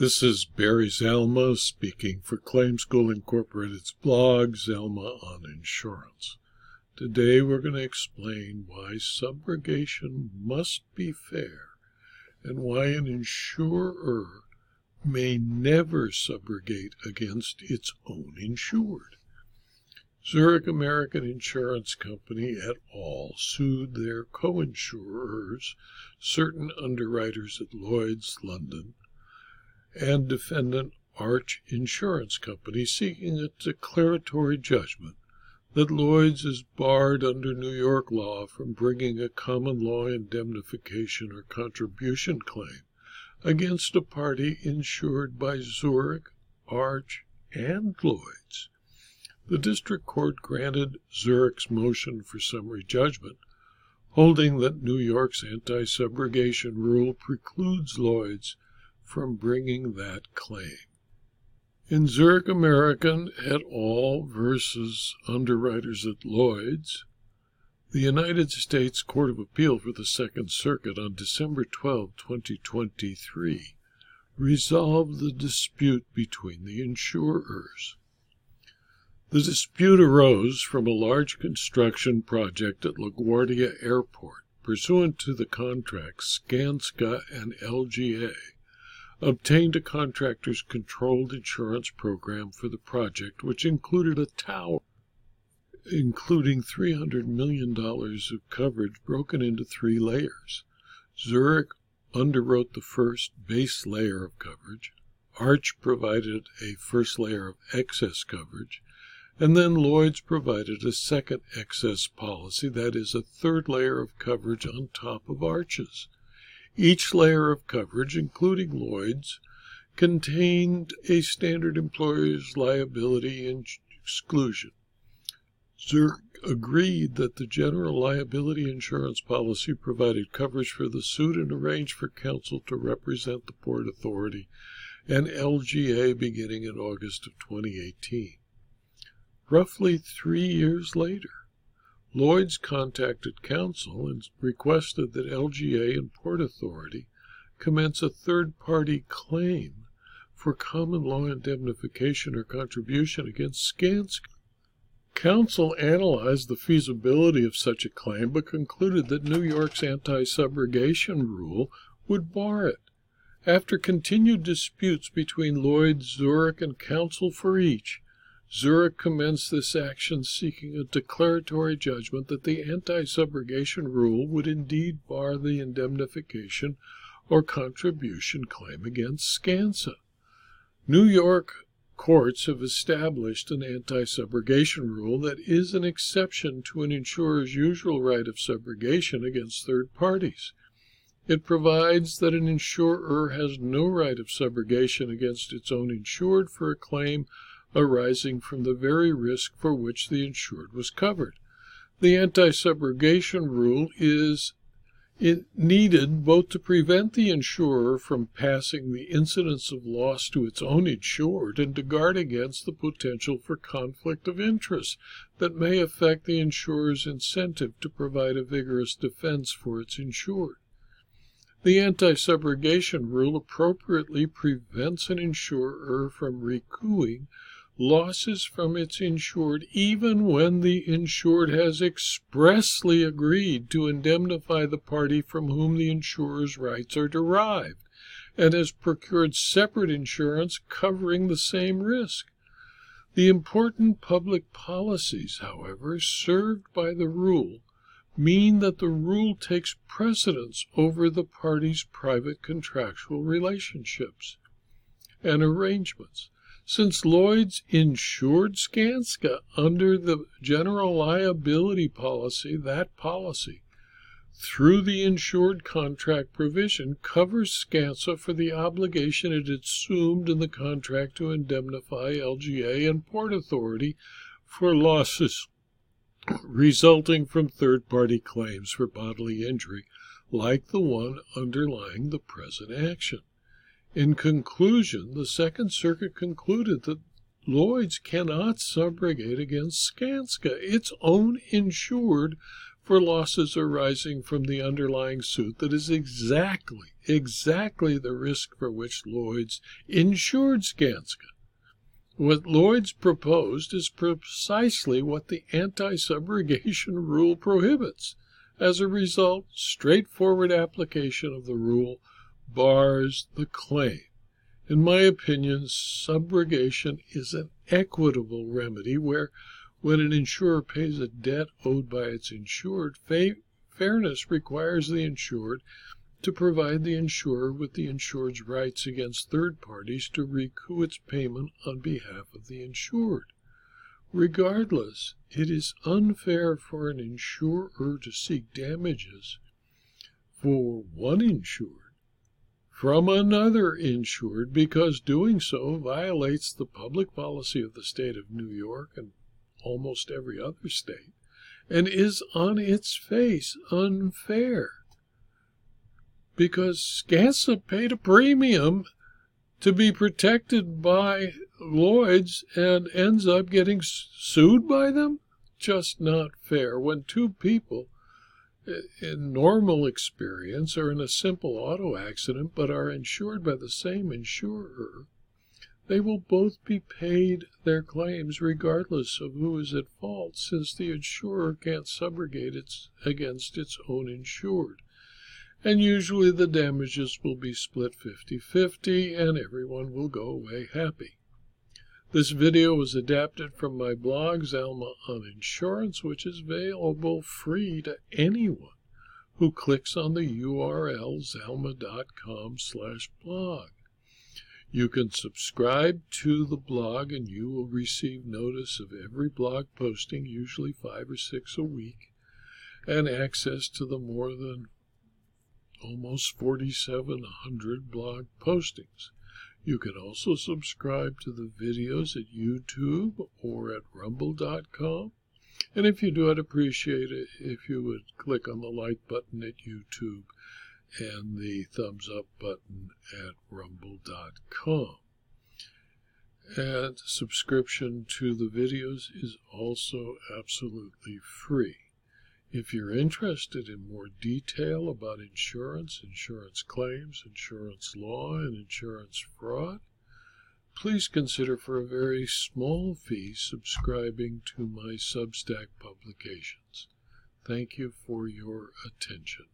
This is Barry Zalma speaking for Claim School Incorporated's blog, Zalma on Insurance. Today we're going to explain why subrogation must be fair and why an insurer may never subrogate against its own insured. Zurich American Insurance Company et al. sued their co-insurers, certain underwriters at Lloyd's, London, and defendant Arch Insurance Company, seeking a declaratory judgment that Lloyd's is barred under New York law from bringing a common law indemnification or contribution claim against a party insured by Zurich, Arch, and Lloyd's. The district court granted Zurich's motion for summary judgment, holding that New York's anti subrogation rule precludes Lloyd's from bringing that claim. In Zurich American et al. versus Underwriters at Lloyd's, the United States Court of Appeal for the Second Circuit on December 12, 2023, resolved the dispute between the insurers. The dispute arose from a large construction project at LaGuardia Airport. Pursuant to the contracts Skanska and LGA obtained a contractor's controlled insurance program for the project, which included a tower, including $300 million of coverage broken into three layers. Zurich underwrote the first base layer of coverage. Arch provided a first layer of excess coverage, and then Lloyd's provided a second excess policy, that is, a third layer of coverage on top of Arch's. Each layer of coverage, including Lloyd's, contained a standard employer's liability exclusion. Zurich agreed that the general liability insurance policy provided coverage for the suit and arranged for counsel to represent the Port Authority and LGA beginning in August of 2018. Roughly three years later, Lloyd's contacted counsel and requested that LGA and Port Authority commence a third party claim for common law indemnification or contribution against Skanska. Counsel analyzed the feasibility of such a claim but concluded that New York's anti subrogation rule would bar it. After continued disputes between Lloyd's, Zurich, and counsel for each, Zurich commenced this action seeking a declaratory judgment that the anti subrogation rule would indeed bar the indemnification or contribution claim against Skanska. New York courts have established an anti subrogation rule that is an exception to an insurer's usual right of subrogation against third parties. It provides that an insurer has no right of subrogation against its own insured for a claim arising from the very risk for which the insured was covered. The anti subrogation rule is needed both to prevent the insurer from passing the incidence of loss to its own insured and to guard against the potential for conflict of interest that may affect the insurer's incentive to provide a vigorous defense for its insured. The anti subrogation rule appropriately prevents an insurer from recouping losses from its insured even when the insured has expressly agreed to indemnify the party from whom the insurer's rights are derived and has procured separate insurance covering the same risk. The important public policies, however, served by the rule mean that the rule takes precedence over the parties' private contractual relationships and arrangements since Lloyd's insured Skanska under the general liability policy, that policy, through the insured contract provision, covers Skanska for the obligation it assumed in the contract to indemnify LGA and Port Authority for losses resulting from third party claims for bodily injury, like the one underlying the present action. In conclusion, the Second Circuit concluded that Lloyd's cannot subrogate against Skanska, its own insured, for losses arising from the underlying suit that is exactly, exactly the risk for which Lloyd's insured Skanska. What Lloyd's proposed is precisely what the anti subrogation rule prohibits. As a result, straightforward application of the rule bars the claim. In my opinion, subrogation is an equitable remedy where when an insurer pays a debt owed by its insured, fa- fairness requires the insured to provide the insurer with the insured's rights against third parties to recoup its payment on behalf of the insured. Regardless, it is unfair for an insurer to seek damages for one insured from another insured because doing so violates the public policy of the state of New York and almost every other state, and is on its face unfair. Because Skanska paid a premium to be protected by Lloyd's and ends up getting sued by them? Just not fair. When two people in normal experience are in a simple auto accident but are insured by the same insurer, they will both be paid their claims regardless of who is at fault, since the insurer can't subrogate its, against its own insured. And usually the damages will be split 50 50 and everyone will go away happy. This video was adapted from my blog, Zalma on Insurance, which is available free to anyone who clicks on the URL zalma.com slash blog. You can subscribe to the blog and you will receive notice of every blog posting, usually five or six a week, and access to the more than almost 4,700 blog postings. You can also subscribe to the videos at YouTube or at rumble.com. And if you do, I'd appreciate it if you would click on the like button at YouTube and the thumbs up button at rumble.com. And subscription to the videos is also absolutely free. If you're interested in more detail about insurance, insurance claims, insurance law, and insurance fraud, please consider for a very small fee subscribing to my Substack publications. Thank you for your attention.